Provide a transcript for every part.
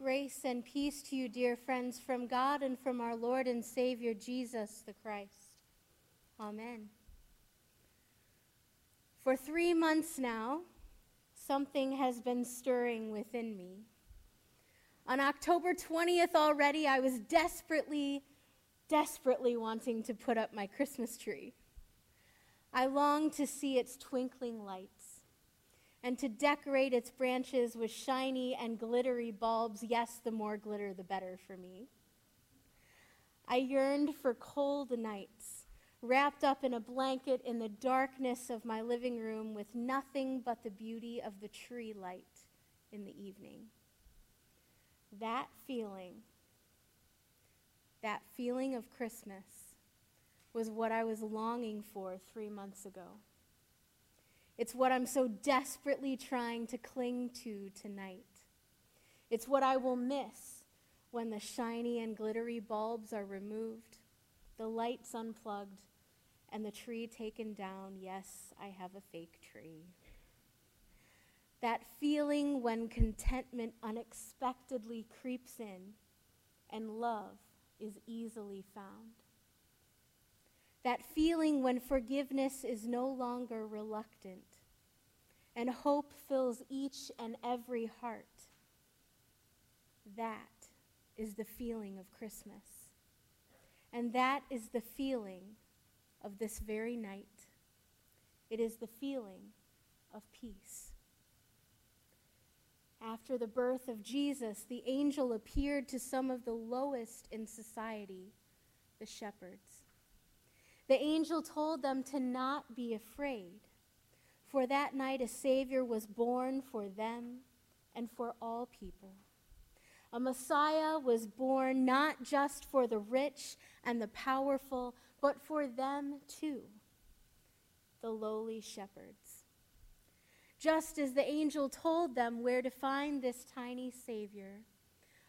Grace and peace to you, dear friends, from God and from our Lord and Savior Jesus the Christ. Amen. For three months now, something has been stirring within me. On October 20th already, I was desperately, desperately wanting to put up my Christmas tree. I longed to see its twinkling lights and to decorate its branches with shiny and glittery bulbs. Yes, the more glitter, the better for me. I yearned for cold nights, wrapped up in a blanket in the darkness of my living room with nothing but the beauty of the tree light in the evening. That feeling, that feeling of Christmas, was what I was longing for three months ago. It's what I'm so desperately trying to cling to tonight. It's what I will miss when the shiny and glittery bulbs are removed, the lights unplugged, and the tree taken down. Yes, I have a fake tree. That feeling when contentment unexpectedly creeps in and love is easily found. That feeling when forgiveness is no longer reluctant and hope fills each and every heart. That is the feeling of Christmas. And that is the feeling of this very night. It is the feeling of peace. After the birth of Jesus, the angel appeared to some of the lowest in society, the shepherds. The angel told them to not be afraid, for that night a Savior was born for them and for all people. A Messiah was born not just for the rich and the powerful, but for them too, the lowly shepherds. Just as the angel told them where to find this tiny Savior,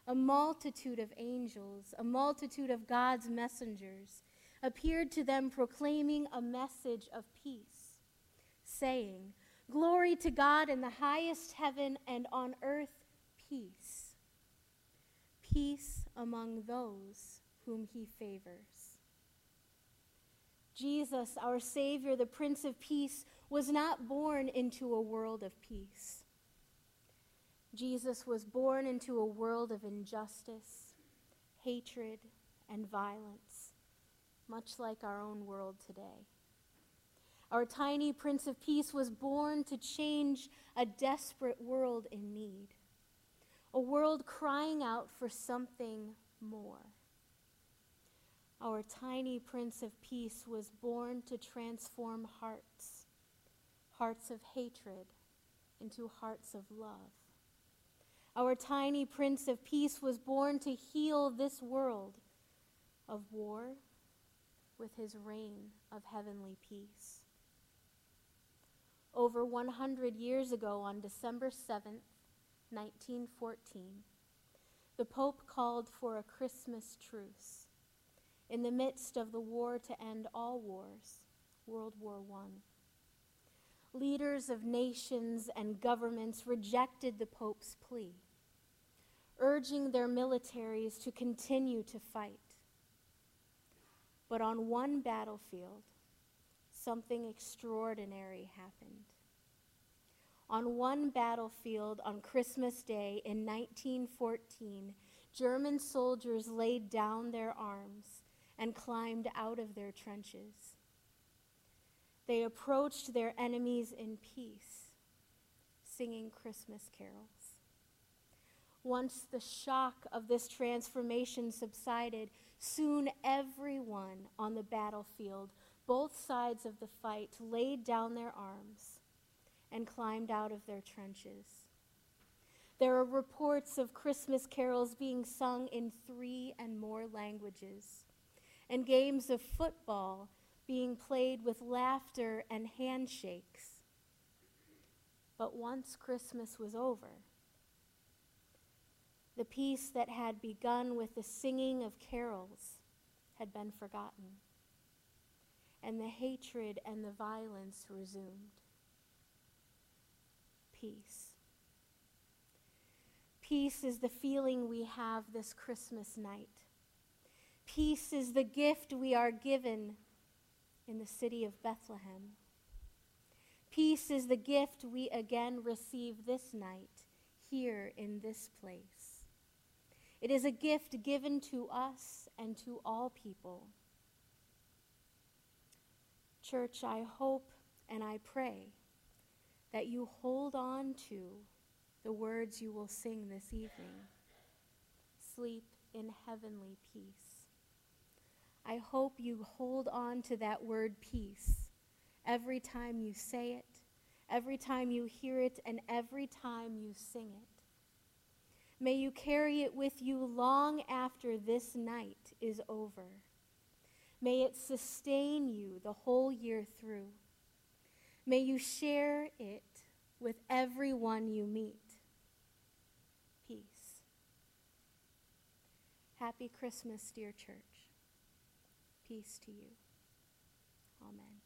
a multitude of angels, a multitude of God's messengers, appeared to them proclaiming a message of peace, saying, Glory to God in the highest heaven and on earth peace. Peace among those whom he favors. Jesus, our Savior, the Prince of Peace, was not born into a world of peace. Jesus was born into a world of injustice, hatred, and violence much like our own world today. Our tiny Prince of Peace was born to change a desperate world in need, a world crying out for something more. Our tiny Prince of Peace was born to transform hearts, hearts of hatred into hearts of love. Our tiny Prince of Peace was born to heal this world of war with his reign of heavenly peace. Over 100 years ago, on December 7th, 1914, the Pope called for a Christmas truce in the midst of the war to end all wars, World War I. Leaders of nations and governments rejected the Pope's plea, urging their militaries to continue to fight. But on one battlefield, something extraordinary happened. On one battlefield on Christmas Day in 1914, German soldiers laid down their arms and climbed out of their trenches. They approached their enemies in peace, singing Christmas carols. Once the shock of this transformation subsided, Soon everyone on the battlefield, both sides of the fight, laid down their arms and climbed out of their trenches. There are reports of Christmas carols being sung in three and more languages, and games of football being played with laughter and handshakes. But once Christmas was over, peace that had begun with the singing of carols had been forgotten, and the hatred and the violence resumed. Peace. Peace is the feeling we have this Christmas night. Peace is the gift we are given in the city of Bethlehem. Peace is the gift we again receive this night here in this place. It is a gift given to us and to all people. Church, I hope and I pray that you hold on to the words you will sing this evening. Sleep in heavenly peace. I hope you hold on to that word peace every time you say it, every time you hear it, and every time you sing it. May you carry it with you long after this night is over. May it sustain you the whole year through. May you share it with everyone you meet. Peace. Happy Christmas, dear church. Peace to you. Amen.